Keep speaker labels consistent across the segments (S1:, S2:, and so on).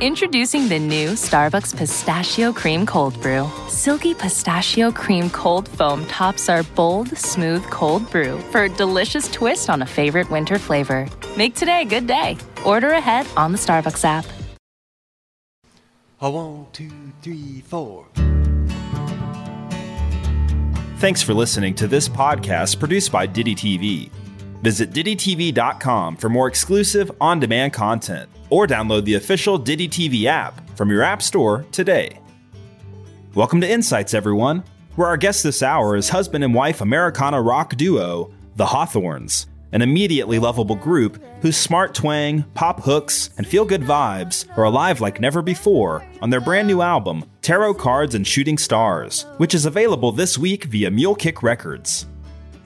S1: Introducing the new Starbucks Pistachio Cream Cold Brew. Silky pistachio cream cold foam tops our bold, smooth cold brew for a delicious twist on a favorite winter flavor. Make today a good day. Order ahead on the Starbucks app.
S2: A one, two, three, four.
S3: Thanks for listening to this podcast produced by Ditty TV. Visit DittyTV.com for more exclusive on demand content or download the official Ditty TV app from your App Store today. Welcome to Insights, everyone, where our guest this hour is husband and wife Americana rock duo, The Hawthorns, an immediately lovable group whose smart twang, pop hooks, and feel good vibes are alive like never before on their brand new album, Tarot Cards and Shooting Stars, which is available this week via Mule Kick Records.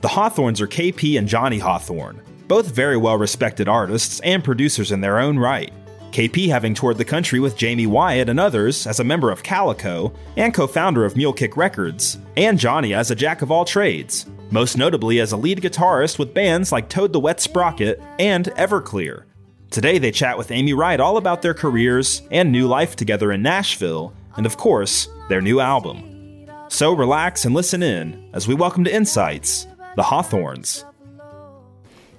S3: The Hawthorns are KP and Johnny Hawthorn, both very well respected artists and producers in their own right. KP having toured the country with Jaime Wyatt and others as a member of Calico and co founder of Mule Kick Records, and Johnny as a jack of all trades, most notably as a lead guitarist with bands like Toad the Wet Sprocket and Everclear. Today they chat with Amy Wright all about their careers and new life together in Nashville, and of course, their new album. So relax and listen in as we welcome to Insights the Hawthorns.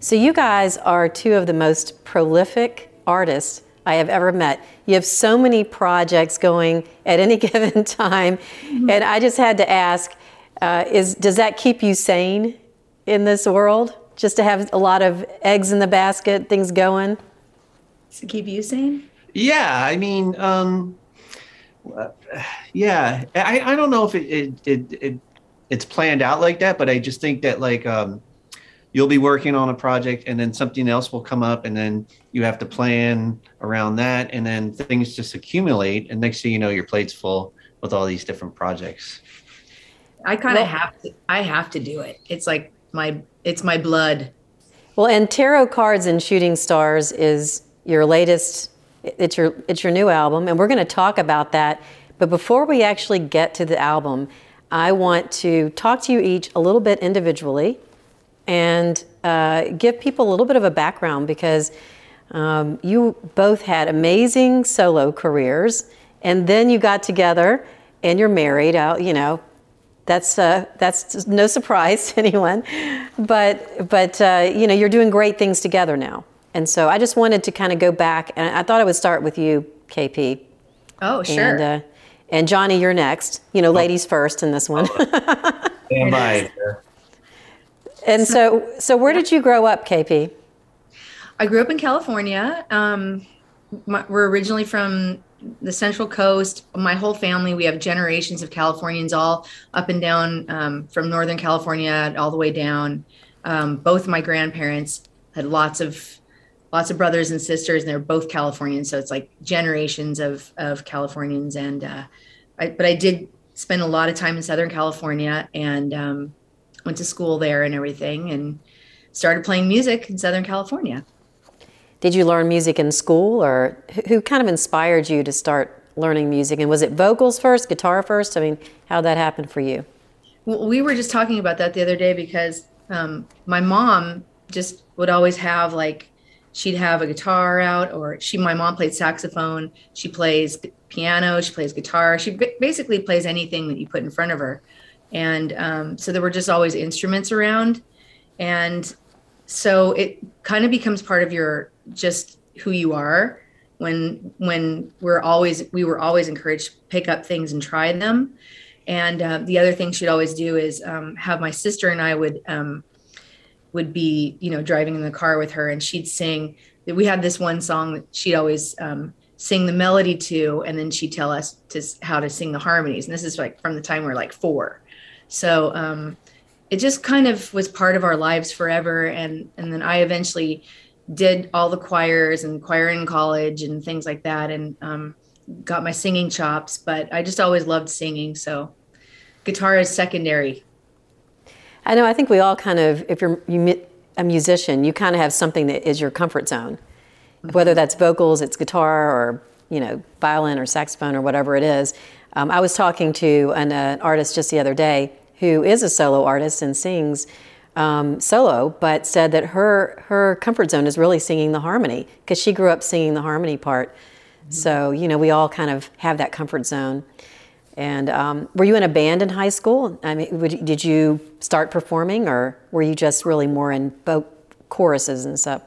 S4: So, you guys are two of the most prolific artists I have ever met. You have so many projects going at any given time. Mm-hmm. And I just had to ask uh, is, does that keep you sane in this world? Just to have a lot of eggs in the basket, things going?
S5: To keep you sane?
S6: Yeah, I mean, um, yeah, I, I don't know if it, it, it, it it's planned out like that, but I just think that like um, you'll be working on a project and then something else will come up and then you have to plan around that and then things just accumulate and next thing you know your plate's full with all these different projects.
S5: I kind of well, have to I have to do it. It's like my it's my blood.
S4: Well, and Tarot Cards and Shooting Stars is your latest it's your it's your new album and we're going to talk about that. But before we actually get to the album, I want to talk to you each a little bit individually and uh, give people a little bit of a background because um, you both had amazing solo careers and then you got together and you're married out you know that's uh, that's no surprise to anyone but but uh, you know you're doing great things together now and so i just wanted to kind of go back and i thought i would start with you kp
S5: oh sure
S4: and, uh, and Johnny, you're next. You know, oh. ladies first in this one.
S6: Stand by.
S4: And so, so where did you grow up, KP?
S5: I grew up in California. Um, my, we're originally from the Central Coast. My whole family, we have generations of Californians, all up and down um, from Northern California all the way down. Um, both my grandparents had lots of lots of brothers and sisters, and they're both Californians. So it's like generations of of Californians. And uh, I, but I did spend a lot of time in Southern California and um, went to school there and everything, and started playing music in Southern California.
S4: Did you learn music in school, or who kind of inspired you to start learning music? And was it vocals first, guitar first? I mean, how that happened for you?
S5: We were just talking about that the other day because um, my mom just would always have like she'd have a guitar out or she my mom played saxophone she plays piano she plays guitar she basically plays anything that you put in front of her and um, so there were just always instruments around and so it kind of becomes part of your just who you are when when we're always we were always encouraged to pick up things and try them and uh, the other thing she'd always do is um, have my sister and i would um, would be, you know, driving in the car with her and she'd sing. We had this one song that she'd always um, sing the melody to, and then she'd tell us to how to sing the harmonies. And this is like from the time we are like four. So um, it just kind of was part of our lives forever. And and then I eventually did all the choirs and choir in college and things like that, and um, got my singing chops. But I just always loved singing, so guitar is secondary
S4: I know. I think we all kind of, if you're a musician, you kind of have something that is your comfort zone, mm-hmm. whether that's vocals, it's guitar, or you know, violin or saxophone or whatever it is. Um, I was talking to an, uh, artist just the other day who is a solo artist and sings um, solo, but said that her her comfort zone is really singing the harmony because she grew up singing the harmony part So, you know, we all kind of have that comfort zone. And um, were you in a band in high school? I mean, would, did you start performing or were you just really more in both choruses and stuff?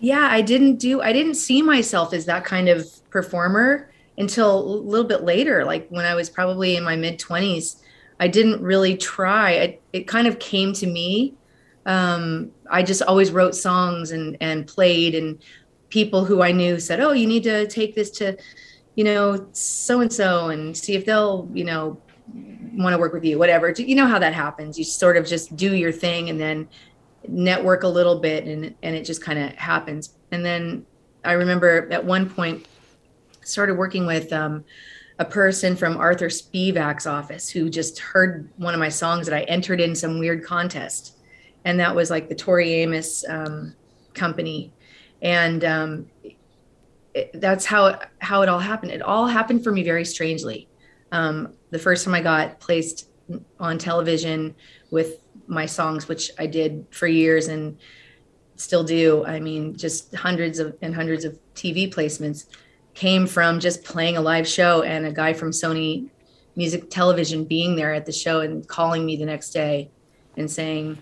S5: Yeah, I didn't do, I didn't see myself as that kind of performer until a little bit later, like when I was probably in my mid 20s. I didn't really try. It, it kind of came to me. Um, I just always wrote songs and, and played, and people who I knew said, "Oh, you need to take this to, you know, so and so, and see if they'll, you know, want to work with you, whatever." You know how that happens. You sort of just do your thing, and then network a little bit, and and it just kind of happens. And then I remember at one point started working with um, a person from Arthur Spivak's office who just heard one of my songs that I entered in some weird contest, and that was like the Tori Amos um, company and um, it, that's how how it all happened. It all happened for me very strangely. Um, the first time I got placed on television with my songs, which I did for years and still do. I mean, just hundreds of and hundreds of TV placements came from just playing a live show and a guy from Sony Music Television being there at the show and calling me the next day and saying,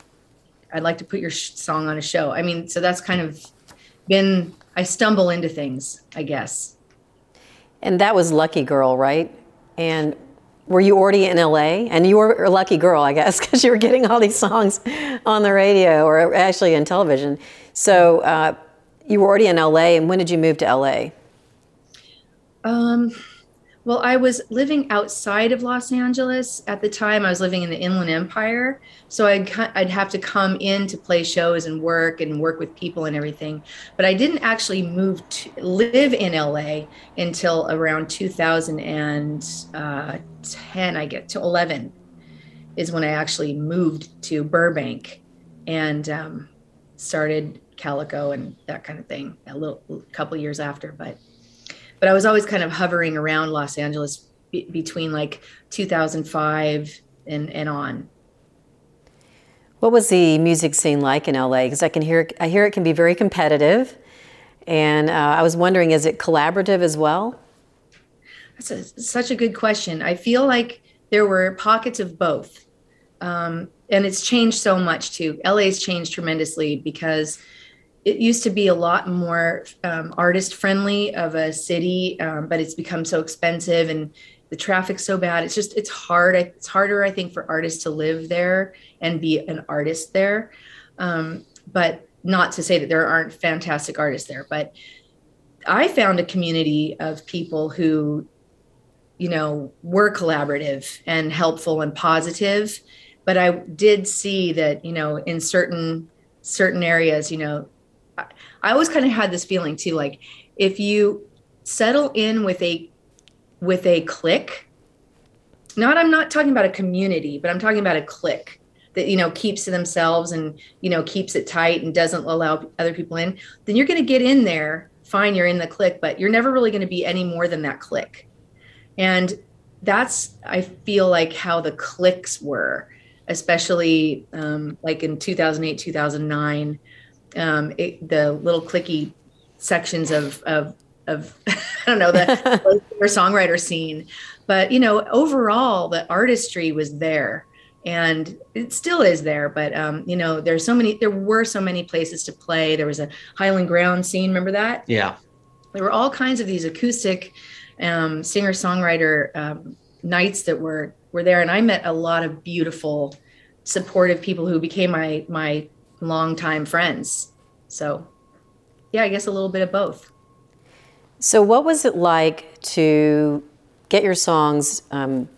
S5: "I'd like to put your sh- song on a show." I mean, so that's kind of been I stumble into things, I guess.
S4: And that was Lucky Girl, right? And were you already in LA? And you were a lucky girl, I guess, because you were getting all these songs on the radio or actually in television. So uh, you were already in LA. And when did you move to LA?
S5: Um, well, I was living outside of Los Angeles at the time. I was living in the Inland Empire, so I'd I'd have to come in to play shows and work and work with people and everything. But I didn't actually move to live in LA until around 2010. I get to 11 is when I actually moved to Burbank and um, started Calico and that kind of thing. A little couple years after, but but I was always kind of hovering around Los Angeles be- between like 2005 and, and on.
S4: What was the music scene like in LA? Because I can hear, I hear it can be very competitive, and uh, I was wondering, is it collaborative as well?
S5: That's a, such a good question. I feel like there were pockets of both, um, and it's changed so much too. LA's changed tremendously because it used to be a lot more um, artist friendly of a city, um, but it's become so expensive and the traffic's so bad. It's just it's hard. It's harder, I think, for artists to live there and be an artist there. Um, but not to say that there aren't fantastic artists there, but I found a community of people who, you know, were collaborative and helpful and positive. But I did see that, you know, in certain certain areas, you know, I always kind of had this feeling too, like if you settle in with a with a clique, not I'm not talking about a community, but I'm talking about a clique that you know keeps to themselves and you know keeps it tight and doesn't allow other people in, then you're going to get in there. Fine, you're in the click, but you're never really going to be any more than that click. And that's I feel like how the cliques were, especially um, like in 2008, 2009 um, it, the little clicky sections of of of I don't know the songwriter scene, but you know overall the artistry was there and it still is there. But um, you know there's so many there were so many places to play. There was a highland ground scene remember that?
S6: Yeah.
S5: There were all kinds of these acoustic um, singer songwriter um, nights that were were there. And i met a lot of beautiful supportive people who became my my longtime friends. So, yeah, I guess a little bit of both.
S4: So, what was it like to get your songs um,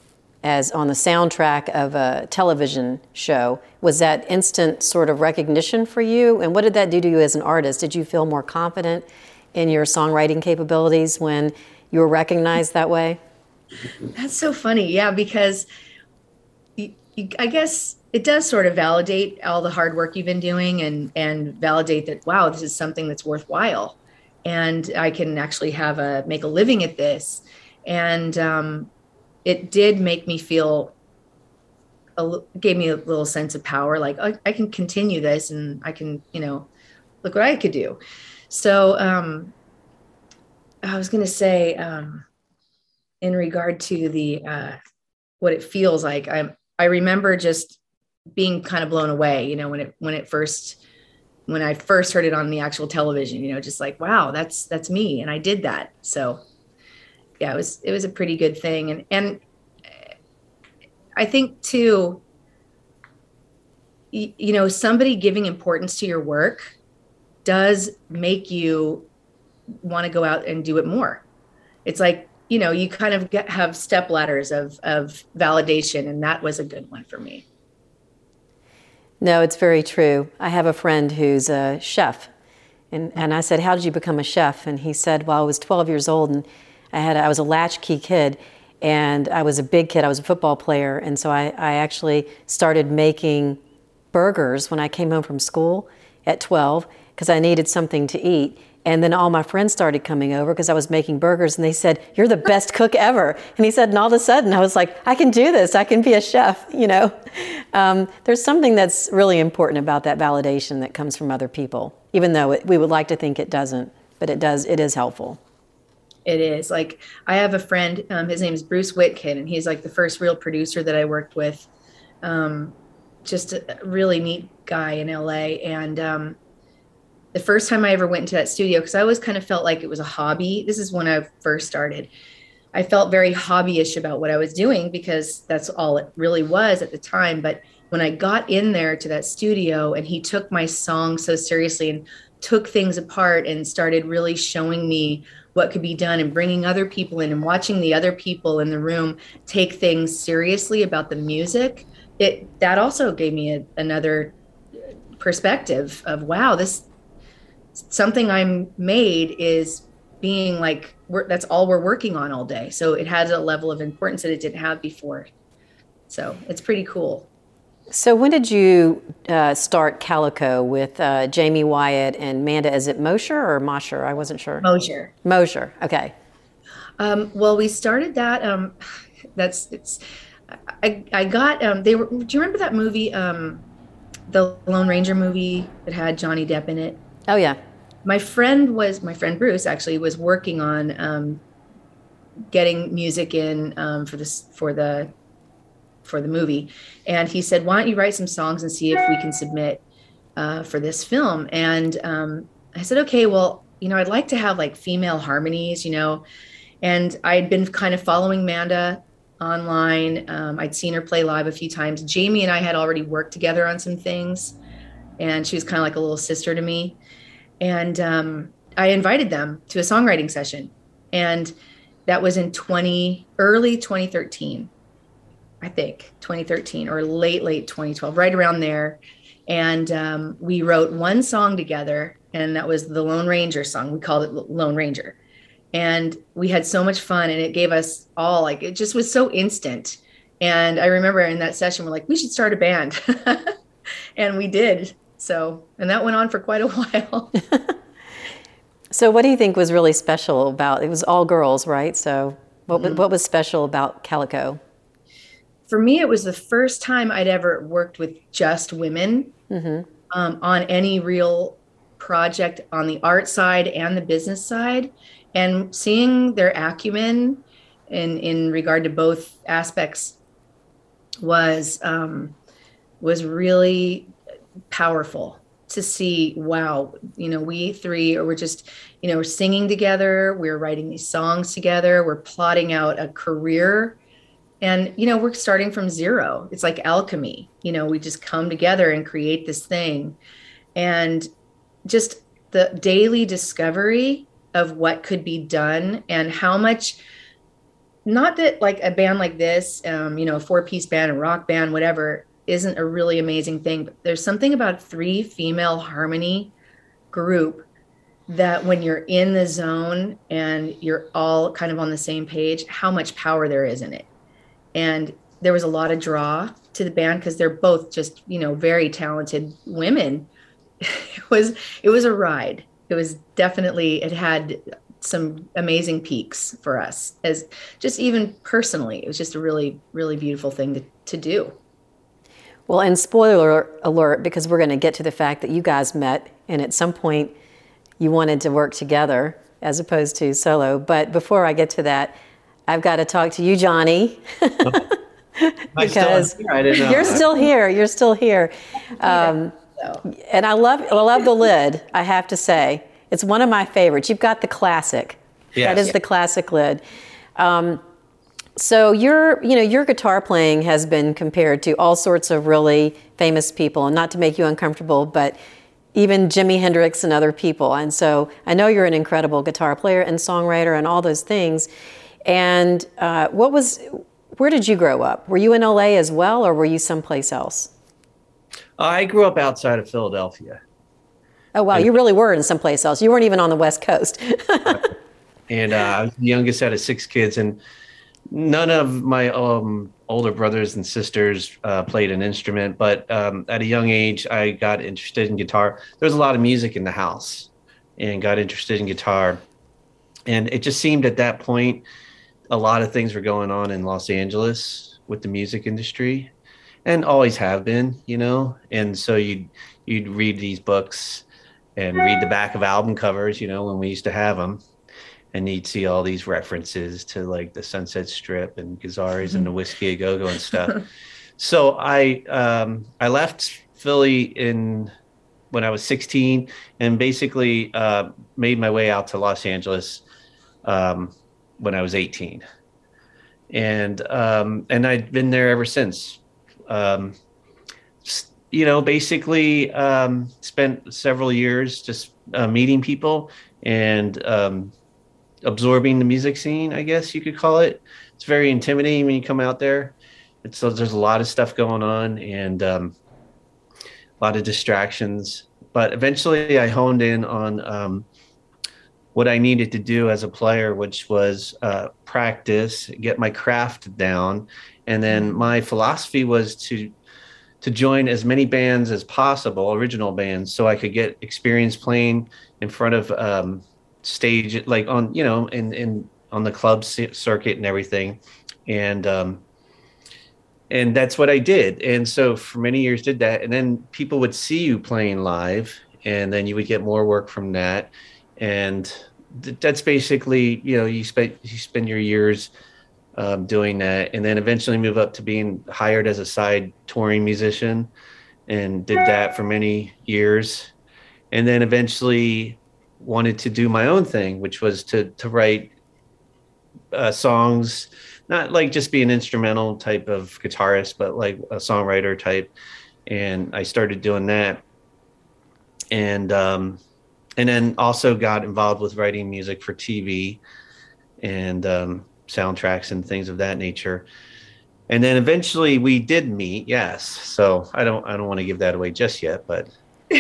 S4: as on the soundtrack of a television show? Was that instant sort of recognition for you? And what did that do to you as an artist? Did you feel more confident in your songwriting capabilities when you were recognized that way?
S5: That's so funny. Yeah, because I guess it does sort of validate all the hard work you've been doing and and validate that wow this is something that's worthwhile. And i can actually have a make a living at this. And um, it did make me feel a, gave me a little sense of power like I, I can continue this and i can you know look what i could do. So um, I was going to say, um, in regard to the uh, what it feels like, i'm I remember just being kind of blown away. You know, when it when it first when I first heard it on the actual television. You know, just like wow, that's that's me, and I did that. So yeah, it was it was a pretty good thing, and and I think too. You, know, somebody giving importance to your work does make you want to go out and do it more. It's like, you know, you kind of get, have step ladders of, of validation, and that was a good one for me.
S4: No, it's very true. I have a friend who's a chef, and, and I said, How did you become a chef? And he said, Well, I was 12 years old, and I, had, I was a latchkey kid, and I was a big kid. I was a football player, and so I, I actually started making burgers when I came home from school at 12 because I needed something to eat. And then all my friends started coming over because I was making burgers, and they said, "You're the best cook ever." And he said, and all of a sudden, I was like, "I can do this. I can be a chef." You know, um, there's something that's really important about that validation that comes from other people, even though it, we would like to think it doesn't, but it does. It is helpful.
S5: It is like I have a friend. Um, his name is Bruce Witkin, and he's like the first real producer that I worked with. Um, just a really neat guy in LA, and um, the first time I ever went into that studio, because I always kind of felt like it was a hobby. This is when I first started. I felt very hobbyish about what I was doing because that's all it really was at the time. But when I got in there to that studio and he took my song so seriously and took things apart and started really showing me what could be done and bringing other people in and watching the other people in the room take things seriously about the music, it that also gave me a, another perspective of wow, this something I'm made is being like that's all we're working on all day. So it has a level of importance that it didn't have before. So it's pretty cool.
S4: So when did you uh, start Calico with uh, Jaime Wyatt and Manda? Is it Mosher or Mosher? I wasn't sure.
S5: Mosher.
S4: Mosher. Okay.
S5: Um, well, we started that. Um, that's it's. I I got. Um, they were. Do you remember that movie? Um, the Lone Ranger movie that had Johnny Depp in it.
S4: Oh yeah
S5: my friend was my friend Bruce actually was working on um, getting music in um, for this for the for the movie, and he said, "Why don't you write some songs and see if we can submit uh, for this film?" And um, I said, "Okay, well, you know, I'd like to have like female harmonies, you know." And I'd been kind of following Manda online. Um, I'd seen her play live a few times. Jaime and I had already worked together on some things, and she was kind of like a little sister to me and um, I invited them to a songwriting session, and that was in 20 early 2013, I think 2013 or late late 2012, right around there. And um, we wrote one song together, and that was the Lone Ranger song. We called it Lone Ranger, and we had so much fun, and it gave us all like it just was so instant. And I remember in that session, we're like, we should start a band. and we did. So, and that went on for quite a while.
S4: so, what do you think was really special about it? Was all girls, right? So, what mm-hmm. what was special about Calico?
S5: For me, it was the first time I'd ever worked with just women mm-hmm. um, on any real project on the art side and the business side, and seeing their acumen in in regard to both aspects was um, was really powerful to see wow you know we three or we're just you know we're singing together we're writing these songs together we're plotting out a career. And you know we're starting from zero. It's like alchemy. You know we just come together and create this thing. And just the daily discovery of what could be done and how much not that like a band like this um, you know a four piece band a rock band whatever isn't a really amazing thing, but there's something about three female harmony group that when you're in the zone and you're all kind of on the same page, how much power there is in it. And there was a lot of draw to the band because they're both just, you know, very talented women. it was it was a ride. It was definitely it had some amazing peaks for us as just even personally. It was just a really, really beautiful thing to, to do.
S4: Well, and spoiler alert, because we're going to get to the fact that you guys met and at some point you wanted to work together. as opposed to solo. But before I get to that, I've got to talk to you, Johnny. because
S6: here? I didn't know.
S4: you're still here. You're still here. Um, and I love I love the lid. I have to say, it's one of my favorites. You've got the classic.
S6: Yes.
S4: That is the classic lid. Um, so your you know your guitar playing has been compared to all sorts of really famous people, and not to make you uncomfortable, but even Jimi Hendrix and other people. And so I know you're an incredible guitar player and songwriter and all those things. And uh, what was where did you grow up? Were you in LA as well, or were you someplace else?
S6: I grew up outside of Philadelphia.
S4: Oh wow, you really were in someplace else. You weren't even on the West Coast.
S6: and uh, I was the youngest out of six kids, and none of my um, older brothers and sisters uh, played an instrument. But um, at a young age, I got interested in guitar. There was a lot of music in the house, and got interested in guitar. And it just seemed at that point, a lot of things were going on in Los Angeles with the music industry, and always have been, you know. And so you'd you'd read these books and read the back of album covers, you know, when we used to have them and you'd see all these references to like the Sunset Strip and Gazzarri's and the Whisky a Go Go and stuff. so I um, I left Philly in when I was 16 and basically uh, made my way out to Los Angeles um, when I was 18, and um, and I'd been there ever since. Um, you know, basically um, spent several years just uh, meeting people and um, absorbing the music scene, I guess you could call it. It's very intimidating when you come out there. It's there's a lot of stuff going on and um, a lot of distractions. But eventually, I honed in on um, what I needed to do as a player, which was uh, practice, get my craft down, and then my philosophy was to to join as many bands as possible, original bands, so I could get experience playing in front of um, stage like on you know in in on the club circuit and everything and um and that's what I did. And so for many years did that. And then people would see you playing live and then you would get more work from that. And th- that's basically, you know, you spend, you spend your years um, doing that and then eventually move up to being hired as a side touring musician and did that for many years. And then eventually wanted to do my own thing, which was to to write uh, songs, not like just be an instrumental type of guitarist, but like a songwriter type. And I started doing that, and um, and then also got involved with writing music for TV and um, soundtracks and things of that nature. And then eventually we did meet, yes. So I don't I don't want to give that away just yet, but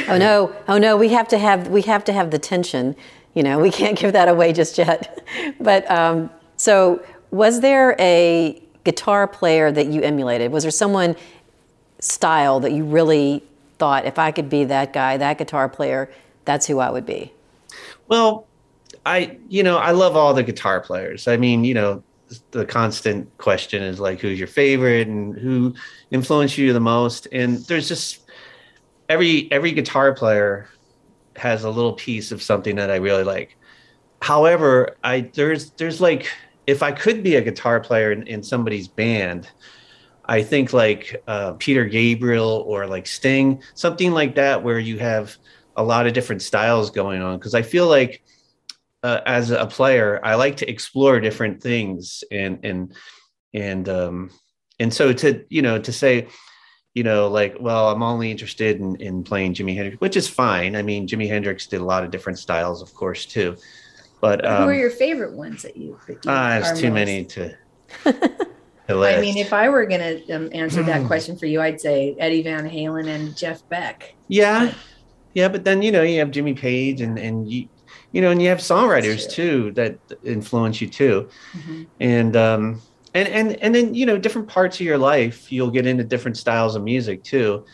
S4: oh no, oh no, we have to have we have to have the tension. You know, we can't give that away just yet. But um, so, was there a guitar player that you emulated? Was there someone style that you really thought, if I could be that guy, that guitar player, that's who I would be?
S6: Well, I you know I love all the guitar players. I mean, you know, the constant question is like who's your favorite and who influenced you the most and there's just every every guitar player has a little piece of something that I really like. However, I there's there's like if I could be a guitar player in, in somebody's band, I think like uh, Peter Gabriel or like Sting, something like that, where you have a lot of different styles going on. Because I feel like uh, as a player, I like to explore different things and and and um and so to you know to say you know, like, well, I'm only interested in, in playing Jimi Hendrix, which is fine. I mean, Jimi Hendrix did a lot of different styles, of course, too. But um,
S5: who are your favorite ones that you? That you
S6: ah, it's too most? many to. to I
S5: mean, if I were going to um, answer that question for you, I'd say Eddie Van Halen and Jeff Beck.
S6: Yeah, yeah, but then you know you have Jimmy Page and and you you know and you have songwriters too that influence you too, mm-hmm. and um, and and and then you know different parts of your life you'll get into different styles of music too.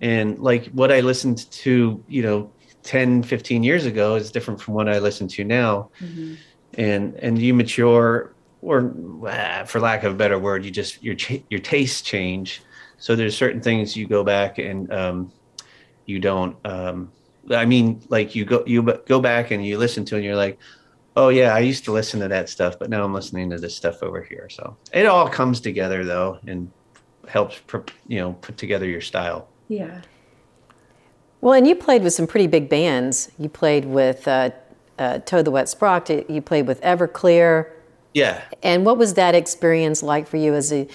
S6: And like what i listened to you know 10 15 years ago is different from what i listen to now. Mm-hmm. and and you mature or ah, for lack of a better word you just your your tastes change. So there's certain things you go back and um, you don't um, i mean like you go you go back and you listen to and you're like Oh yeah, I used to listen to that stuff, but now I'm listening to this stuff over here. So it all comes together though, and helps you know put together your style.
S5: Yeah.
S4: Well, and you played with some pretty big bands. You played with uh, uh, Toad the Wet Sprocket. You played with Everclear.
S6: Yeah.
S4: And what was that experience like for you as a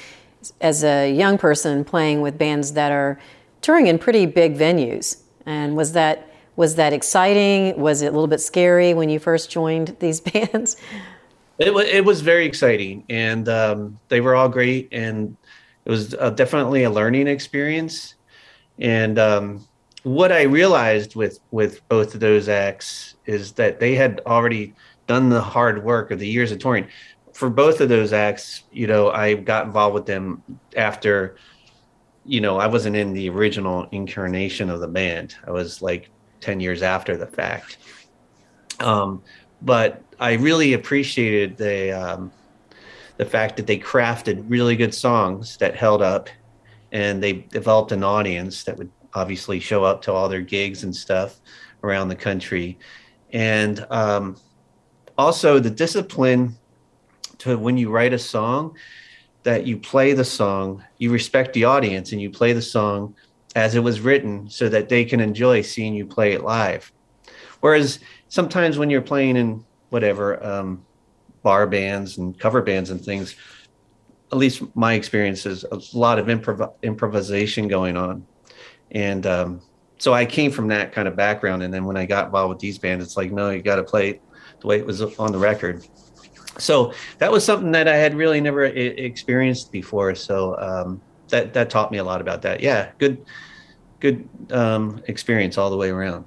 S4: as a young person playing with bands that are touring in pretty big venues? And was that was that exciting? Was it a little bit scary when you first joined these bands?
S6: It was it was very exciting, and um, they were all great, and it was uh, definitely a learning experience. And um, what I realized with with both of those acts is that they had already done the hard work of the years of touring. For both of those acts, you know, I got involved with them after, you know, I wasn't in the original incarnation of the band. I was like 10 years after the fact. Um, but I really appreciated the, um, the fact that they crafted really good songs that held up and they developed an audience that would obviously show up to all their gigs and stuff around the country. And um, also the discipline to when you write a song that you play the song, you respect the audience and you play the song as it was written so that they can enjoy seeing you play it live. Whereas sometimes when you're playing in whatever um, bar bands and cover bands and things, at least my experience is a lot of improv- improvisation going on. And um, so I came from that kind of background. And then when I got involved with these bands, it's like, no, you got to play it the way it was on the record. So that was something that I had really never I- experienced before. So um, that that taught me a lot about that. Yeah, good good um, experience all the way around.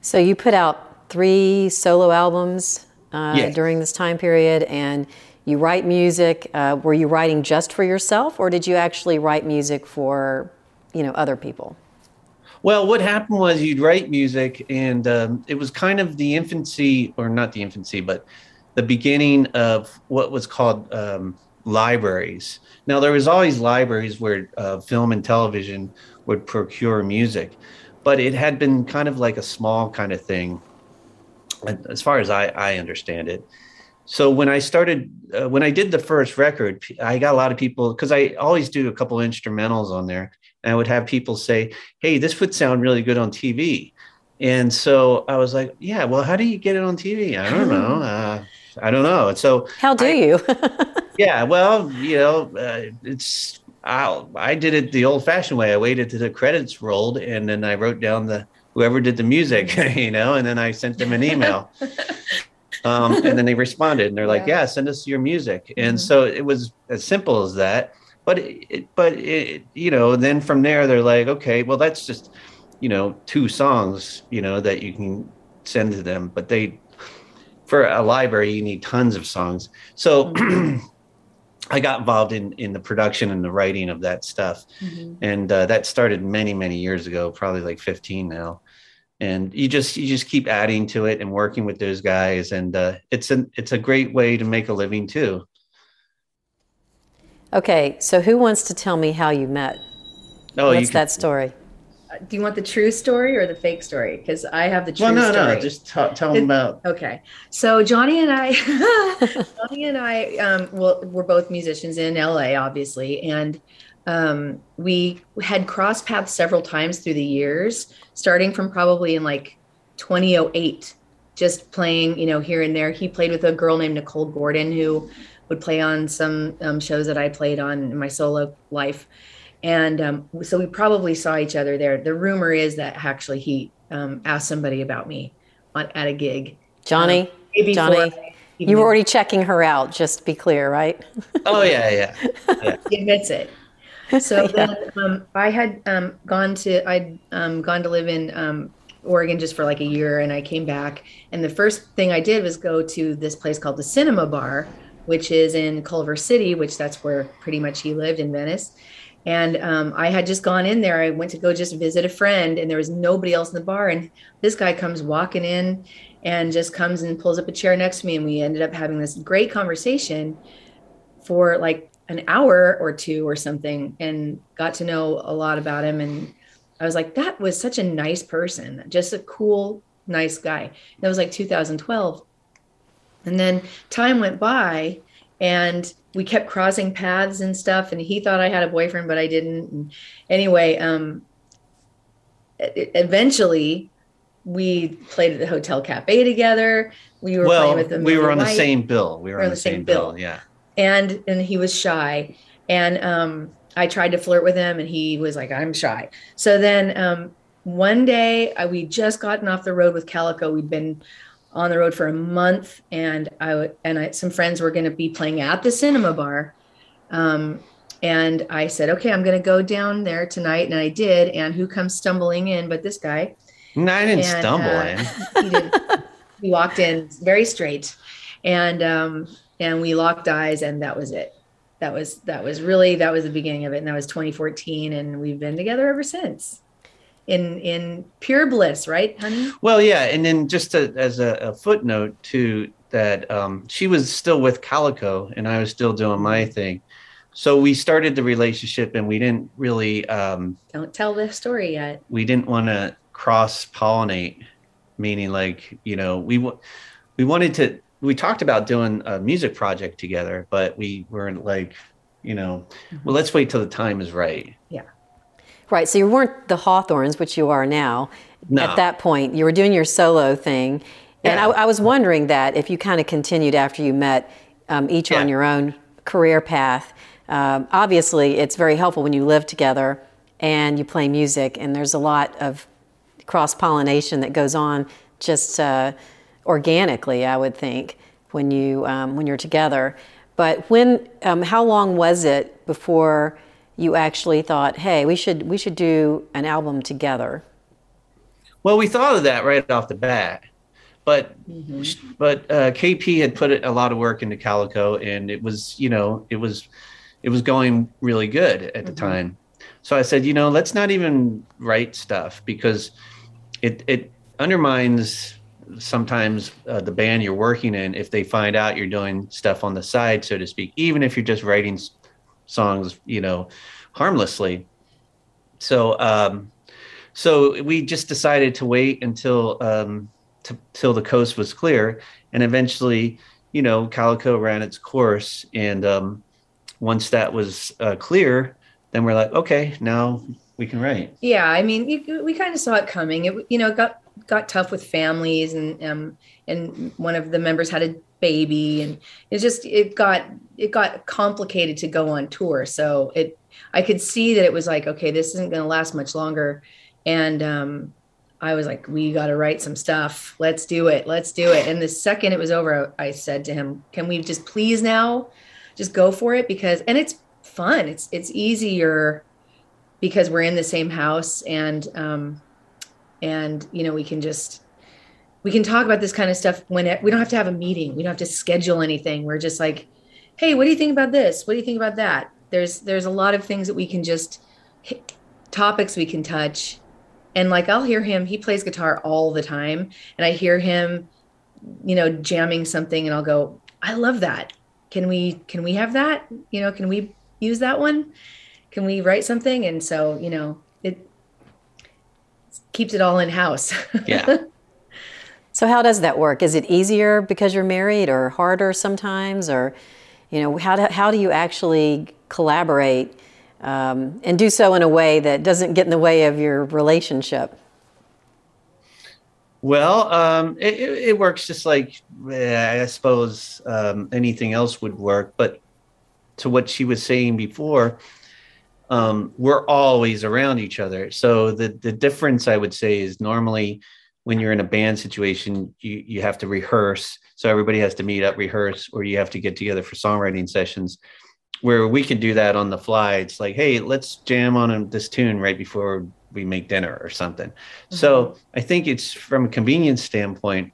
S4: So you put out three solo albums uh,
S6: Yeah.
S4: during this time period, and you write music. Uh, were you writing just for yourself, or did you actually write music for, you know, other people?
S6: Well, what happened was you'd write music, and um, it was kind of the infancy, or not the infancy, but the beginning of what was called um, libraries. Now, there was always libraries where uh, film and television would procure music, but it had been kind of like a small kind of thing, as far as I, I understand it. So when I started, uh, when I did the first record, I got a lot of people because I always do a couple instrumentals on there, and I would have people say, "Hey, this would sound really good on TV." And so I was like, "Yeah, well, how do you get it on TV? I don't know. Uh, I don't know." And so
S4: How do
S6: I-
S4: you?
S6: yeah, well, you know, uh, it's I I did it the old-fashioned way. I waited till the credits rolled, and then I wrote down the whoever did the music, you know, and then I sent them an email. um, and then they responded, and they're like,
S5: Yeah.
S6: "Yeah, send us your music." And
S5: Mhm.
S6: so it was as simple as that. But it, but it, you know, then from there they're like, "Okay, well, that's just you know two songs, you know, that you can send to them." But they for a library you need tons of songs so i got involved in in the production and the writing of that stuff. And uh, that started many many years ago probably like 15 now. And you just you just keep adding to it and working with those guys. And uh, it's an it's a great way to make a living too.
S4: Okay, so who wants to tell me how you met?
S6: oh
S4: What's
S6: can-
S4: that story?
S5: Do you want the true story or the fake story? Because I have the true
S6: well no
S5: story.
S6: no just t- tell them about
S5: Okay, so Johnny and I, Johnny and I, um, well, we're both musicians in LA, obviously, and um, we had crossed paths several times through the years, starting from probably in like 2008, just playing, you know, here and there. He played with a girl named Nicole Gordon who would play on some um, shows that I played on in my solo life. And um, so we probably saw each other there. The rumor is that actually he um, asked somebody about me on, at a gig.
S4: Johnny?
S5: Maybe
S4: Johnny, you were already checking her out, just to be clear, right?
S6: oh yeah yeah
S5: he admits it. So then um, I had um, gone to I'd um, gone to live in um, Oregon just for like a year, and I came back. And the first thing I did was go to this place called the Cinema Bar, which is in Culver City, which that's where pretty much he lived in Venice. And um, I had just gone in there. I went to go just visit a friend, and there was nobody else in the bar. And this guy comes walking in and just comes and pulls up a chair next to me. And we ended up having this great conversation for like an hour or two or something and got to know a lot about him. And I was like, that was such a nice person, just a cool, nice guy. That was like 2012. And then time went by and we kept crossing paths and stuff. And he thought I had a boyfriend, but I didn't. And anyway, um, eventually we played at the Hotel Cafe together. We were
S6: well,
S5: playing with the
S6: we were on the same bill. We were on the same bill. Yeah.
S5: and and he was shy and um i tried to flirt with him and he was like i'm shy so then um one day I, we just gotten off the road with calico we'd been on the road for a month and i w- and I, some friends were going to be playing at the cinema bar um and i said okay i'm going to go down there tonight and i did and who comes stumbling in but this guy
S6: No, I didn't
S5: And,
S6: stumble
S5: uh,
S6: in.
S5: he did. he walked in very straight, and um, and we locked eyes, and that was it. That was that was really that was the beginning of it, and that was 2014, and we've been together ever since, in in pure bliss, right, honey?
S6: Well, yeah, and then just to, as a, a footnote to that, um, she was still with Calico, and I was still doing my thing. So we started the relationship, and we didn't really, um,
S5: Don't tell the story yet.
S6: we didn't want to cross pollinate, meaning like you know we we wanted to. We talked about doing a music project together, but we weren't like, you know, well, let's wait till the time is right.
S4: Right. So you weren't the Hawthorns, which you are now.
S6: No.
S4: At that point, you were doing your solo thing, and
S6: Yeah.
S4: I, I was wondering that if you kind of continued after you met, um, each on your own career path. Um, obviously, it's very helpful when you live together and you play music, and there's a lot of cross pollination that goes on just uh, organically, I would think, when you um, when you're together. But when, um, how long was it before you actually thought, "Hey, we should we should do an album together"?
S6: Well, we thought of that right off the bat, but
S5: Mm-hmm.
S6: but uh, KP had put a lot of work into Calico, and it was you know it was it was going really good at the
S5: Mm-hmm.
S6: time. So I said, you know, let's not even write stuff because it it undermines sometimes uh, the band you're working in if they find out you're doing stuff on the side, so to speak, even if you're just writing songs, you know, harmlessly. So um, so we just decided to wait until um, to, till the coast was clear, and eventually, you know, Calico ran its course, and um, once that was uh, clear, then we're like, okay, now we can write.
S5: Yeah, I mean, you, we kind of saw it coming. It you know got got tough with families, and um, and one of the members had a baby, and it just it got it got complicated to go on tour. So it I could see that it was like, okay, this isn't going to last much longer, and um, I was like, we got to write some stuff. Let's do it. Let's do it. And the second it was over, I said to him, can we just please now, just go for it because and it's fun. It's it's easier because we're in the same house and um and you know we can just we can talk about this kind of stuff when it, we don't have to have a meeting. We don't have to schedule anything. We're just like hey what do you think about this? What do you think about that? There's there's a lot of things that we can just hit, topics we can touch. And like i'll hear him he plays guitar all the time and i hear him you know jamming something and i'll go i love that. Can we can we have that? You know can we use that one? Can we write something? And so you know it keeps it all in house
S6: Yeah.
S4: So how does that work? Is it easier because you're married, or harder sometimes, or you know how do, how do you actually collaborate um, and do so in a way that doesn't get in the way of your relationship?
S6: Well, um, it, it, works just like eh, I suppose um, anything else would work. But to what she was saying before, um, we're always around each other. So the the difference I would say is normally when you're in a band situation, you you have to rehearse. So everybody has to meet up, rehearse, or you have to get together for songwriting sessions. Where we can do that on the fly. It's like, hey, let's jam on this tune right before we make dinner or something. So I think it's from a convenience standpoint,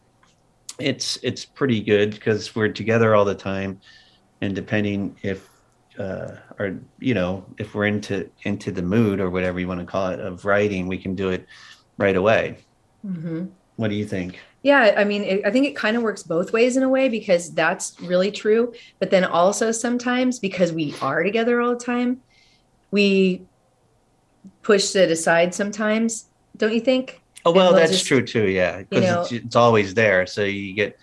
S6: it's it's pretty good because we're together all the time, and depending if uh, or you know if we're into into the mood or whatever you want to call it of writing, we can do it right away.
S5: Hmm
S6: What do you think?
S5: yeah i mean it, i think it kind of works both ways in a way because that's really true but then also sometimes because we are together all the time we push it aside sometimes don't you think
S6: Oh well,
S5: we'll
S6: that's
S5: just-
S6: true too. Yeah, because
S5: know-
S6: it's, it's always there, so you get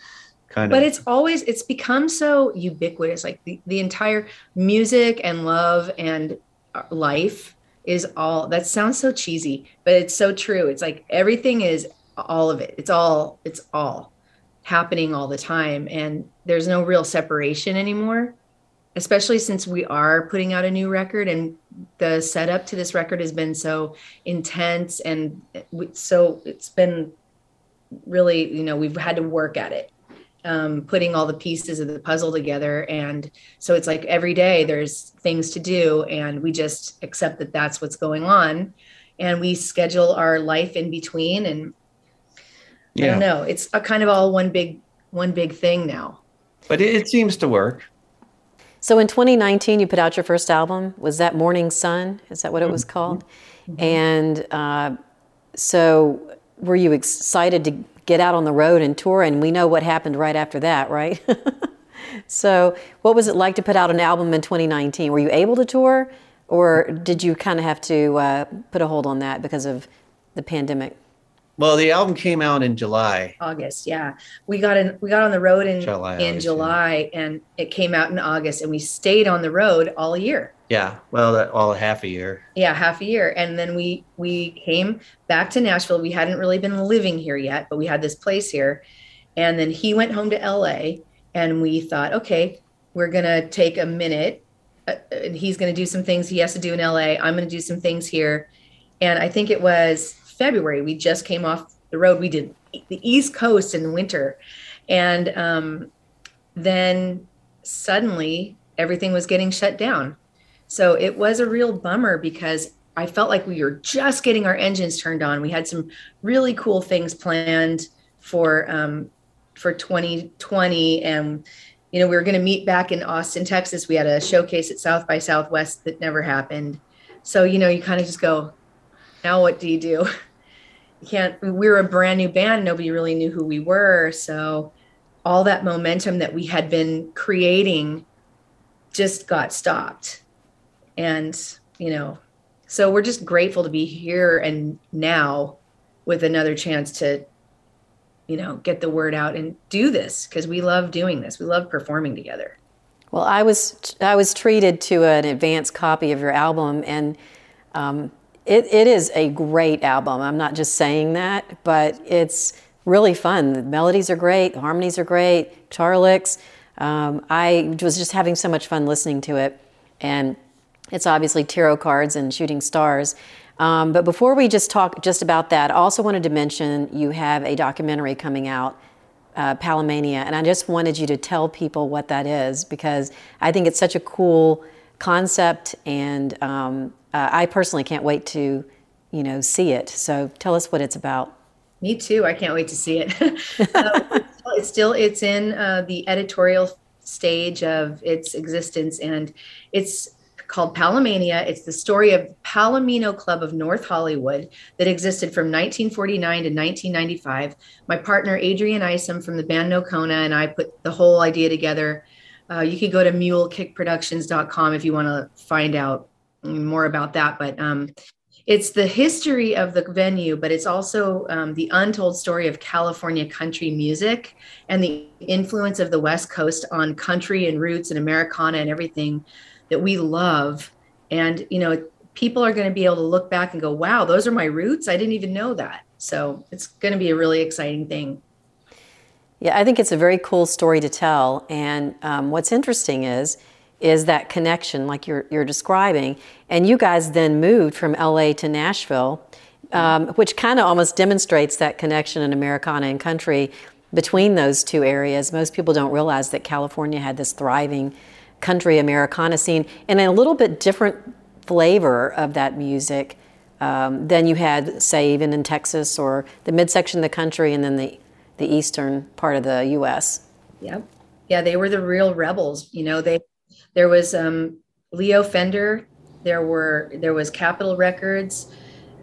S6: kind of.
S5: but it's always it's become so ubiquitous like the, the entire music and love and uh, life is all that sounds so cheesy but it's so true. It's like everything is all of it. It's all it's all happening all the time and there's no real separation anymore especially since we are putting out a new record and the setup to this record has been so intense and so it's been really you know we've had to work at it um, putting all the pieces of the puzzle together and so it's like every day there's things to do and we just accept that that's what's going on and we schedule our life in between and i
S6: yeah,
S5: don't know it's a kind of all one big one big thing now
S6: but it, it seems to work.
S4: So in 2019, you put out your first album. Was that Morning Sun? Is that what it was called? And uh, so, were you excited to get out on the road and tour? And we know what happened right after that, right? so, what was it like to put out an album in 2019? Were you able to tour, or did you kind of have to uh, put a hold on that because of the pandemic?
S6: Well, the album came out in July.
S5: august yeah we got in we got on the road in
S6: July,
S5: in
S6: August, yeah.
S5: july and it came out in august and we stayed on the road all year
S6: Yeah, well, that, all half a year.
S5: yeah half a year. And then we we came back to nashville. We hadn't really been living here yet but we had this place here. And then he went home to la and we thought okay we're gonna take a minute uh, and he's gonna do some things he has to do in la i'm gonna do some things here. And i think it was february. We just came off the road. We did the east coast in the winter. And um, then suddenly everything was getting shut down so it was a real bummer because I felt like we were just getting our engines turned on. We had some really cool things planned for um, for 2020, and you know we were going to meet back in Austin, Texas. We had a showcase at South by Southwest that never happened. So you know you kind of just go, now what do you do? You can't. We were a brand new band. Nobody really knew who we were. So all that momentum that we had been creating just got stopped and you know so we're just grateful to be here and now with another chance to you know get the word out and do this because we love doing this we love performing together
S4: Well, I was I was treated to an advanced copy of your album, and um, it, it is a great album. I'm not just saying that, but it's really fun. The melodies are great, the harmonies are great, licks. Um, I was just having so much fun listening to it, and it's obviously tarot cards and shooting stars. Um, but before we just talk just about that, I also wanted to mention you have a documentary coming out uh, Palomania, and I just wanted you to tell people what that is because I think it's such a cool concept, and um, uh, I personally can't wait to, you know, see it. So tell us what it's about.
S5: me too i can't wait to see it uh, it's still it's in uh, the editorial stage of its existence and it's called palomania. It's the story of palomino club of north hollywood that existed from 1949 to 1995 my partner adrian isom from the band nocona and i put the whole idea together. Uh, you can go to mulekickproductions.com if you want to find out more about that but um, it's the history of the venue, but it's also um, the untold story of California country music and the influence of the West Coast on country and roots and Americana and everything that we love. And, you know, people are going to be able to look back and go, wow, those are my roots. I didn't even know that. So it's going to be a really exciting thing.
S4: Yeah, I think it's a very cool story to tell. And um, what's interesting is, is that connection, like you're you're describing. And you guys then moved from LA to Nashville, um, which kind of almost demonstrates that connection in Americana and country between those two areas. Most people don't realize that California had this thriving country Americana scene and a little bit different flavor of that music um, than you had, say, even in Texas or the midsection of the country and then the the eastern part of the U.S.
S5: Yep. Yeah, they were the real rebels. You know, they there was um, Leo Fender, there were there was Capitol Records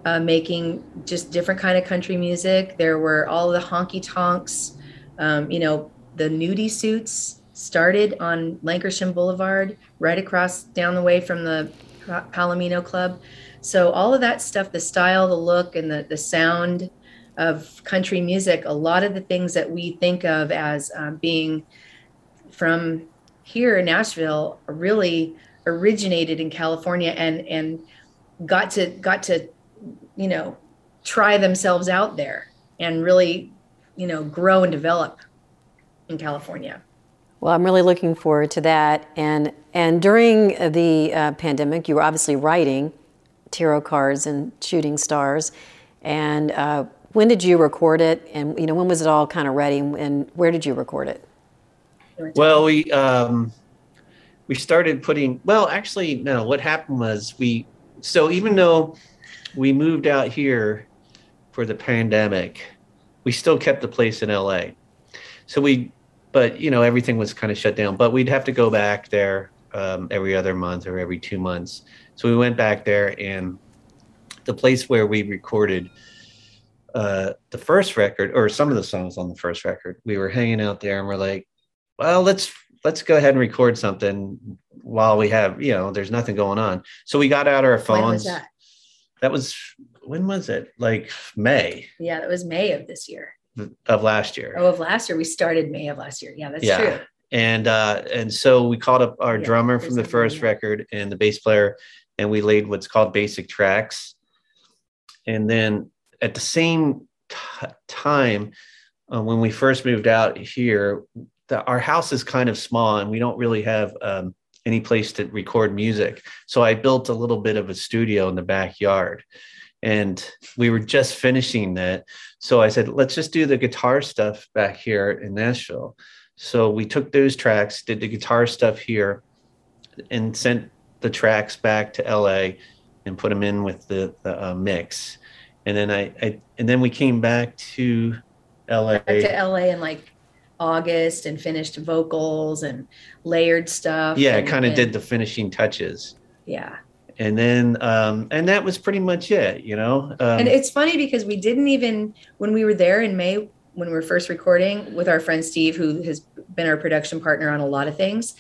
S5: uh, making just different kind of country music. There were all the honky tonks. Um, you know, the nudie suits started on Lankershim Boulevard, right across down the way from the Palomino Club. So all of that stuff, the style, the look, and the the sound of country music, a lot of the things that we think of as um, being from here in Nashville really originated in California and and got to got to you know try themselves out there and really you know grow and develop in California.
S4: Well, I'm really looking forward to that. And and during the uh, pandemic, you were obviously writing tarot cards and shooting stars. And uh, when did you record it? And you know, when was it all kind of ready? And where did you record it?
S6: Well, we um, we started putting. Well, actually, no. What happened was we. So even though we moved out here for the pandemic, we still kept the place in LA. So we, but you know, everything was kind of shut down. But we'd have to go back there um, every other month or every two months. So we went back there, and the place where we recorded uh, the first record or some of the songs on the first record, we were hanging out there, and we're like, well, let's let's go ahead and record something while we have, you know, there's nothing going on. So we got out our phones. When was that? That was when was it? Like May.
S5: Yeah, that was May of this year.
S6: Of last year.
S5: Oh, of last year. We started May of last year. Yeah, that's yeah. true.
S6: And uh, and so we called up our yeah, drummer from the first record and the bass player, and we laid what's called basic tracks. And then at the same t- time, uh, when we first moved out here, the, our house is kind of small and we don't really have um, any place to record music. So I built a little bit of a studio in the backyard and we were just finishing that. So I said, let's just do the guitar stuff back here in Nashville. So we took those tracks, did the guitar stuff here, and sent the tracks back to LA and put them in with the, the uh, mix. And then I, I, and then we came back to LA.
S5: Back to LA and like August and finished vocals and layered stuff.
S6: Yeah, I kind of did the finishing touches.
S5: Yeah.
S6: And then, um, and that was pretty much it, you know.
S5: Um, and it's funny because we didn't even when we were there in May when we were first recording with our friend Steve, who has been our production partner on a lot of things.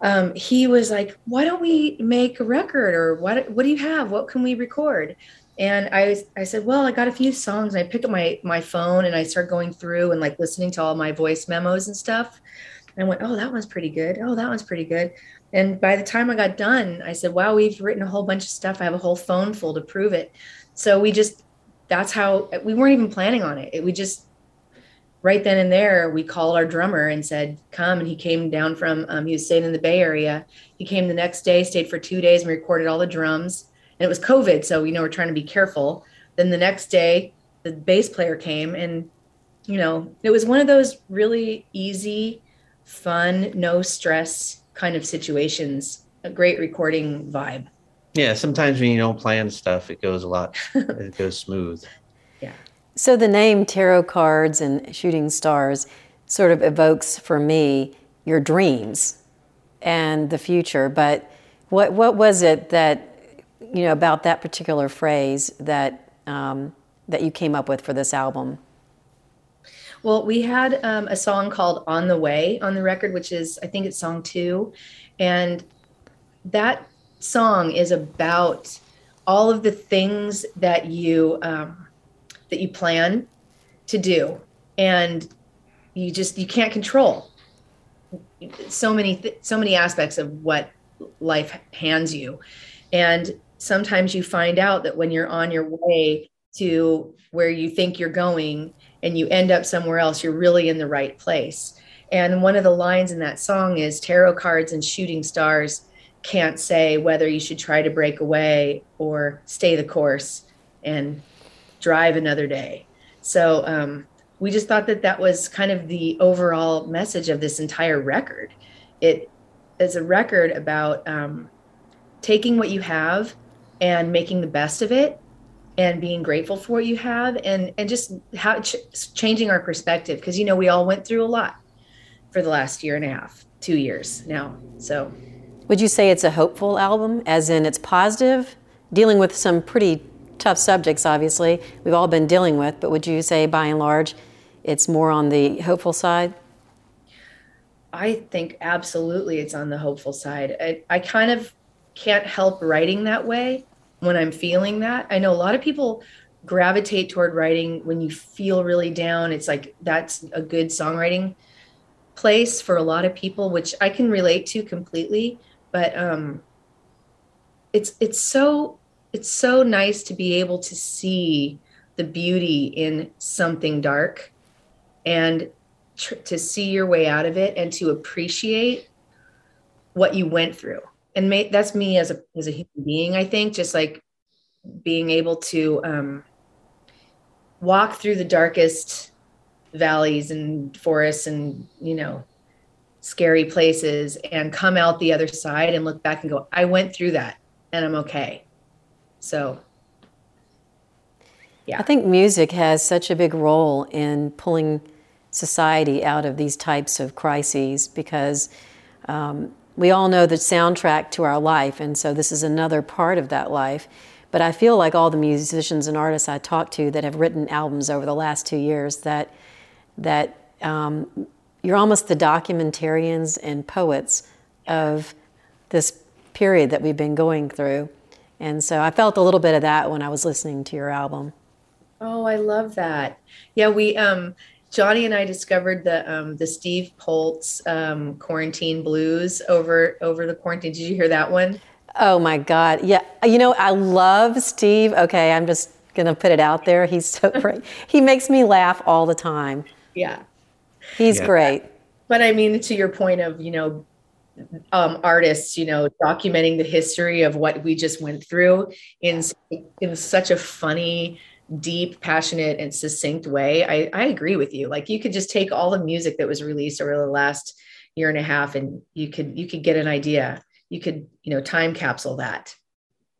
S5: Um, he was like, "Why don't we make a record? Or what? What do you have? What can we record?" And I, I said, well, I got a few songs. And I picked up my, my phone and I started going through and like listening to all my voice memos and stuff. And I went, oh, that one's pretty good. Oh, that one's pretty good. And by the time I got done, I said, wow, we've written a whole bunch of stuff. I have a whole phone full to prove it. So we just, that's how we weren't even planning on it. it we just, right then and there, we called our drummer and said, come. And he came down from, um, he was staying in the Bay Area. He came the next day, stayed for two days and recorded all the drums and it was COVID, so you know we're trying to be careful. Then the next day, the bass player came, and you know it was one of those really easy, fun, no stress kind of situations. A great recording vibe.
S6: Yeah, sometimes when you don't plan stuff, it goes a lot. it goes smooth.
S5: Yeah.
S4: So the name tarot cards and shooting stars sort of evokes for me your dreams and the future. But what what was it that you know, about that particular phrase that um, that you came up with for this album?
S5: Well, we had um, a song called "On the Way" on the record, which is I think it's song two, and that song is about all of the things that you um, that you plan to do, and you just you can't control so many th- so many aspects of what life hands you, and sometimes you find out that when you're on your way to where you think you're going and you end up somewhere else, you're really in the right place. And one of the lines in that song is tarot cards and shooting stars can't say whether you should try to break away or stay the course and drive another day. So um, we just thought that that was kind of the overall message of this entire record. It is a record about um, taking what you have and making the best of it and being grateful for what you have and and just how ch- changing our perspective. Because you know we all went through a lot for the last year and a half two years now so.
S4: Would you say it's a hopeful album as in it's positive? Dealing with some pretty tough subjects obviously. We've all been dealing with but would you say by and large it's more on the hopeful side?
S5: I think absolutely it's on the hopeful side. I, I kind of can't help writing that way when I'm feeling that. I know a lot of people gravitate toward writing when you feel really down. It's like that's a good songwriting place for a lot of people, which I can relate to completely. But um, it's it's so it's so nice to be able to see the beauty in something dark and tr- to see your way out of it and to appreciate what you went through and may, that's me as a as a human being i think just like being able to um, walk through the darkest valleys and forests and you know scary places and come out the other side and look back and go i went through that and i'm okay. So
S4: yeah. I think music has such a big role in pulling society out of these types of crises because um, we all know the soundtrack to our life, and so this is another part of that life. But I feel like all the musicians and artists I talk to that have written albums over the last two years that that um, you're almost the documentarians and poets of this period that we've been going through. And so I felt a little bit of that when I was listening to your album.
S5: Oh, I love that. Yeah, we um Johnny and I discovered the um, the Steve Poltz um, quarantine blues over over the quarantine. Did you hear that one?
S4: Oh my God! Yeah, you know I love Steve. Okay, I'm just gonna put it out there. He's so great. he makes me laugh all the time.
S5: Yeah,
S4: he's
S5: yeah.
S4: great.
S5: But I mean, to your point of you know um, artists, you know, documenting the history of what we just went through in in such a funny deep, passionate, and succinct way, I, I agree with you. Like you could just take all the music that was released over the last year and a half and you could you could get an idea. You could, you know, time capsule that.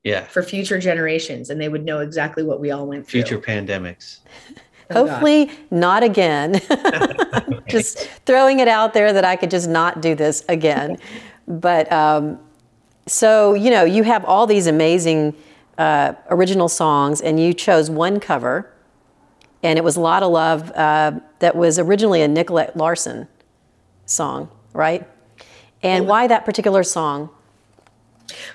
S6: Yeah.
S5: For future generations and they would know exactly what we all went through.
S6: Future pandemics.
S4: Oh, Hopefully God. not again. just throwing it out there that I could just not do this again. but um, so, you know, you have all these amazing uh, original songs, and you chose one cover, and it was a "Lotta Love" uh, that was originally a Nicolette Larson song, right? And why that particular song?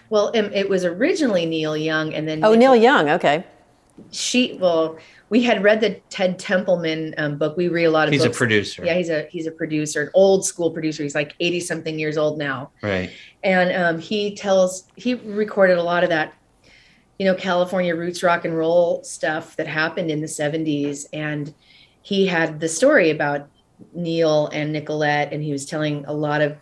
S5: Well, um, it was originally Neil Young, and then
S4: oh, Nicole, Neil Young, okay.
S5: She well, we had read the Ted Templeman um, book. We read a lot of.
S6: He's
S5: books.
S6: a producer.
S5: Yeah, he's a he's a producer, an old school producer. He's like eighty something years old now.
S6: Right.
S5: And um, he tells he recorded a lot of that you know, California roots rock and roll stuff that happened in the 70s. And he had the story about Neil and Nicolette, and he was telling a lot of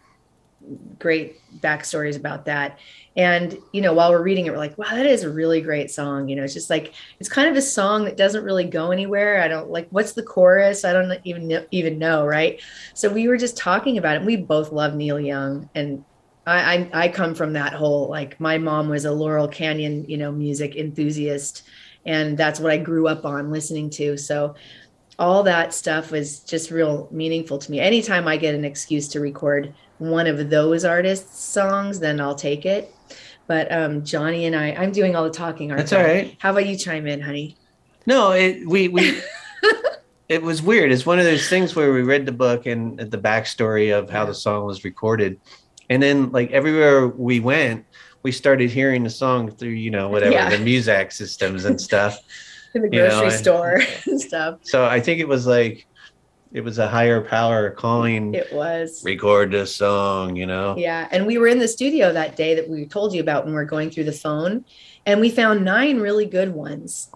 S5: great backstories about that. And, you know, while we're reading it, we're like, wow, that is a really great song. You know, it's just like, it's kind of a song that doesn't really go anywhere. I don't like, what's the chorus? I don't even, even know. Right. So we were just talking about it. We both love Neil Young and I, I, I come from that whole like my mom was a Laurel Canyon, you know, music enthusiast, and that's what I grew up on listening to. So all that stuff was just real meaningful to me. Anytime I get an excuse to record one of those artists' songs, then I'll take it. But um, Johnny and I, I'm doing all the talking.
S6: That's all right.
S5: How about you chime in, honey?
S6: No, it, we we. it was weird. It's one of those things where we read the book and the backstory of how the song was recorded, and then like everywhere we went we started hearing the song through you know whatever yeah. the Muzak systems and stuff
S5: in the grocery you know, store and stuff.
S6: So i think it was like it was a higher power calling
S5: it was.
S6: record this song you know?
S5: Yeah and we were in the studio that day that we told you about when we were going through the phone and we found nine really good ones.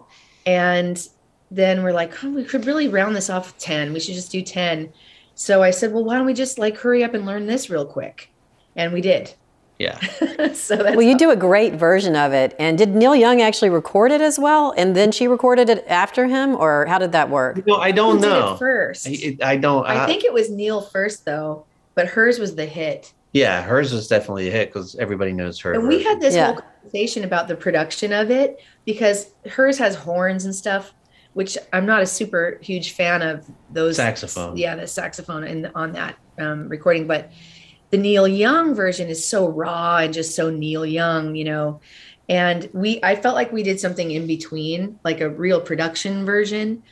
S5: And then we're like oh, we could really round this off 10 we should just do 10 so i said well why don't we just like hurry up and learn this real quick and we did.
S6: Yeah.
S5: so
S4: well, you do a great version of it. And did Neil Young actually record it as well? And then she recorded it after him, or how did that work?
S6: No, I don't
S5: Who
S6: know.
S5: first,
S6: I, I don't.
S5: I, I think it was Neil first, though, but hers was the hit.
S6: Yeah, hers was definitely a hit because everybody knows her.
S5: And
S6: version.
S5: we had this yeah. whole conversation about the production of it because hers has horns and stuff, which I'm not a super huge fan of those
S6: saxophone.
S5: Yeah, the saxophone in, on that um, recording, but the Neil Young version is so raw and just so Neil Young, you know. And we, I felt like we did something in between, like a real production version,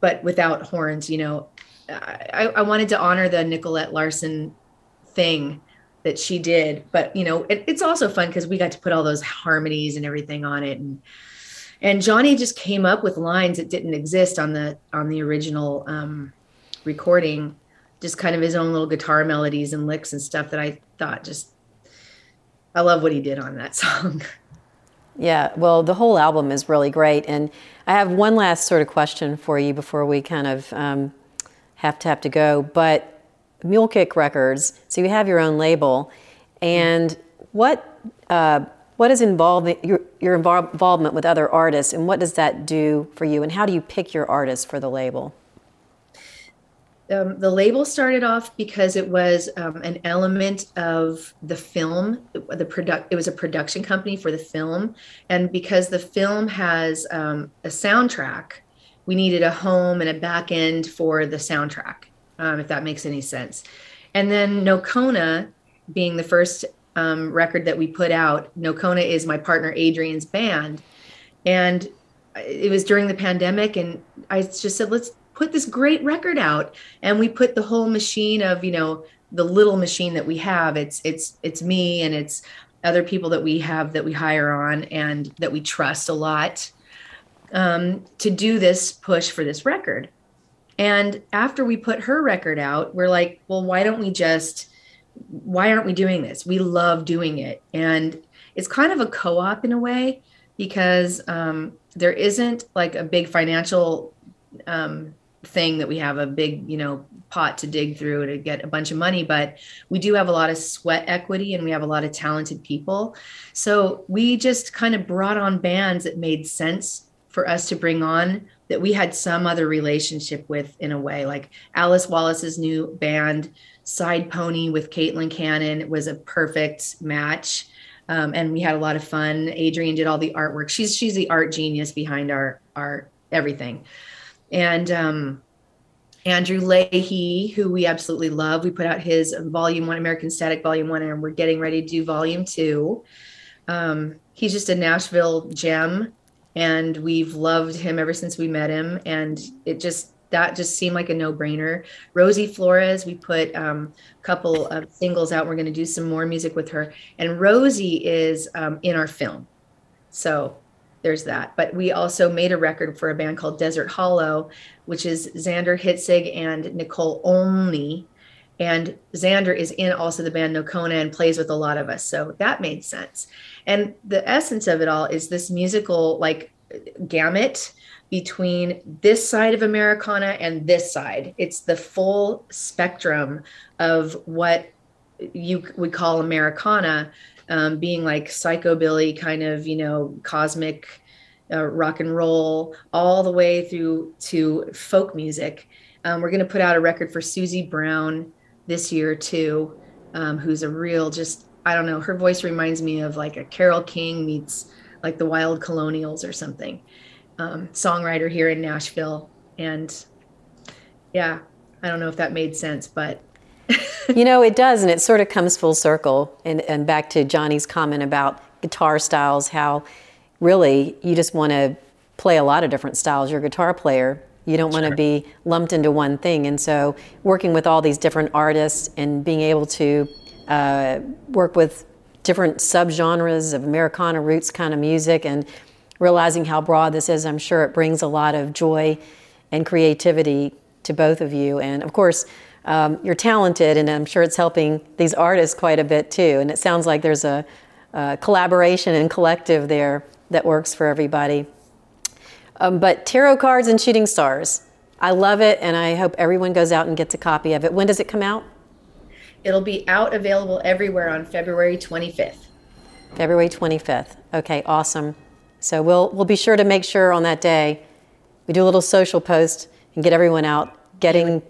S5: but without horns, you know. I, I wanted to honor the Nicolette Larson thing that she did, but you know, it, it's also fun because we got to put all those harmonies and everything on it. And and Johnny just came up with lines that didn't exist on the on the original um, recording, just kind of his own little guitar melodies and licks and stuff that I thought just I love what he did on that song.
S4: Yeah, well, the whole album is really great, and I have one last sort of question for you before we kind of um, have to have to go. But Mule Kick Records, so you have your own label, and what uh, what is involved your, your involvement with other artists, and what does that do for you, and how do you pick your artists for the label?
S5: Um, the label started off because it was um, an element of the film. The product it was a production company for the film, and because the film has um, a soundtrack, we needed a home and a back end for the soundtrack, um, if that makes any sense. And then Nocona, being the first um, record that we put out, Nocona is my partner Adrian's band, and it was during the pandemic, and I just said, let's put this great record out and we put the whole machine of you know the little machine that we have. It's it's it's me and it's other people that we have that we hire on and that we trust a lot um, to do this push for this record. And after we put her record out we're like well why don't we just why aren't we doing this? We love doing it. And it's kind of a co-op in a way because um, there isn't like a big financial um, thing that we have a big you know pot to dig through to get a bunch of money but we do have a lot of sweat equity and we have a lot of talented people. So we just kind of brought on bands that made sense for us to bring on that we had some other relationship with in a way. Like alice wallace's new band side pony with caitlin cannon was a perfect match. Um, and we had a lot of fun. Adrian did all the artwork. She's she's the art genius behind our our everything and um, Andrew Leahy, who we absolutely love. We put out his Volume One, American Static Volume One, and we're getting ready to do Volume Two. Um, he's just a Nashville gem, and we've loved him ever since we met him. And it just that just seemed like a no-brainer. Rosie Flores, we put um, a couple of singles out. We're going to do some more music with her, and Rosie is um, in our film, so there's that. But we also made a record for a band called Desert Hollow, which is Xander Hitzig and Nicole Olney. And Xander is in also the band Nocona and plays with a lot of us. So that made sense. And the essence of it all is this musical like gamut between this side of Americana and this side. It's the full spectrum of what you would call Americana, um, being like psychobilly kind of you know cosmic uh, rock and roll all the way through to folk music. Um, we're going to put out a record for Suzie Brown this year too um, who's a real just i don't know her voice reminds me of like a Carole King meets like the wild colonials or something. Um, songwriter here in nashville. And yeah i don't know if that made sense but
S4: you know, it does, and it sort of comes full circle. And, and back to Johnny's comment about guitar styles, how really you just want to play a lot of different styles. You're a guitar player. You don't want to be lumped into one thing. And so, working with all these different artists and being able to uh, work with different subgenres of Americana roots kind of music and realizing how broad this is, I'm sure it brings a lot of joy and creativity to both of you. And of course, um, you're talented, and I'm sure it's helping these artists quite a bit too. And it sounds like there's a, a collaboration and collective there that works for everybody. Um, but tarot cards and shooting stars, I love it, and I hope everyone goes out and gets a copy of it. When does it come out?
S5: It'll be out available everywhere on February 25th.
S4: February 25th. Okay, awesome. So we'll we'll be sure to make sure on that day we do a little social post and get everyone out getting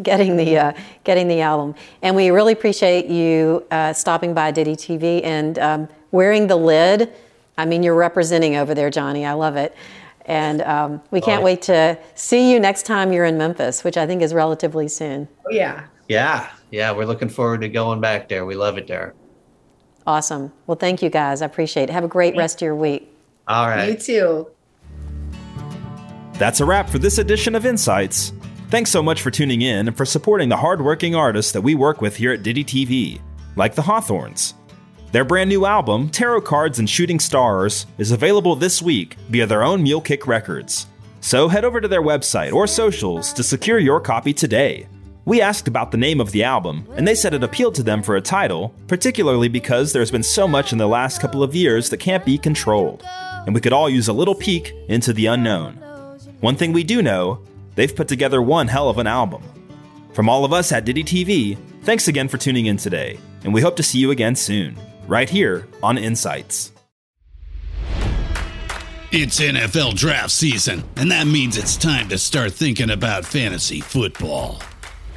S4: getting the uh, getting the album. And we really appreciate you uh, stopping by Ditty TV and um, wearing the lid. I mean, you're representing over there, Johnny. I love it. And um, we can't oh, wait to see you next time you're in Memphis, which I think is relatively soon.
S5: Oh, yeah.
S6: Yeah. Yeah. We're looking forward to going back there. We love it there.
S4: Awesome. Well, thank you guys. I appreciate it. Have a great rest of your week.
S6: All right.
S5: You too.
S3: That's a wrap for this edition of Insights. Thanks so much for tuning in and for supporting the hardworking artists that we work with here at Ditty TV, like the Hawthorns. Their brand new album, Tarot Cards and Shooting Stars, is available this week via their own Mule Kick Records. So head over to their website or socials to secure your copy today. We asked about the name of the album, and they said it appealed to them for a title, particularly because there's been so much in the last couple of years that can't be controlled, and we could all use a little peek into the unknown. One thing we do know they've put together one hell of an album. From all of us at Ditty TV, thanks again for tuning in today, and we hope to see you again soon right here on Insights.
S7: It's NFL draft season, and that means it's time to start thinking about fantasy football.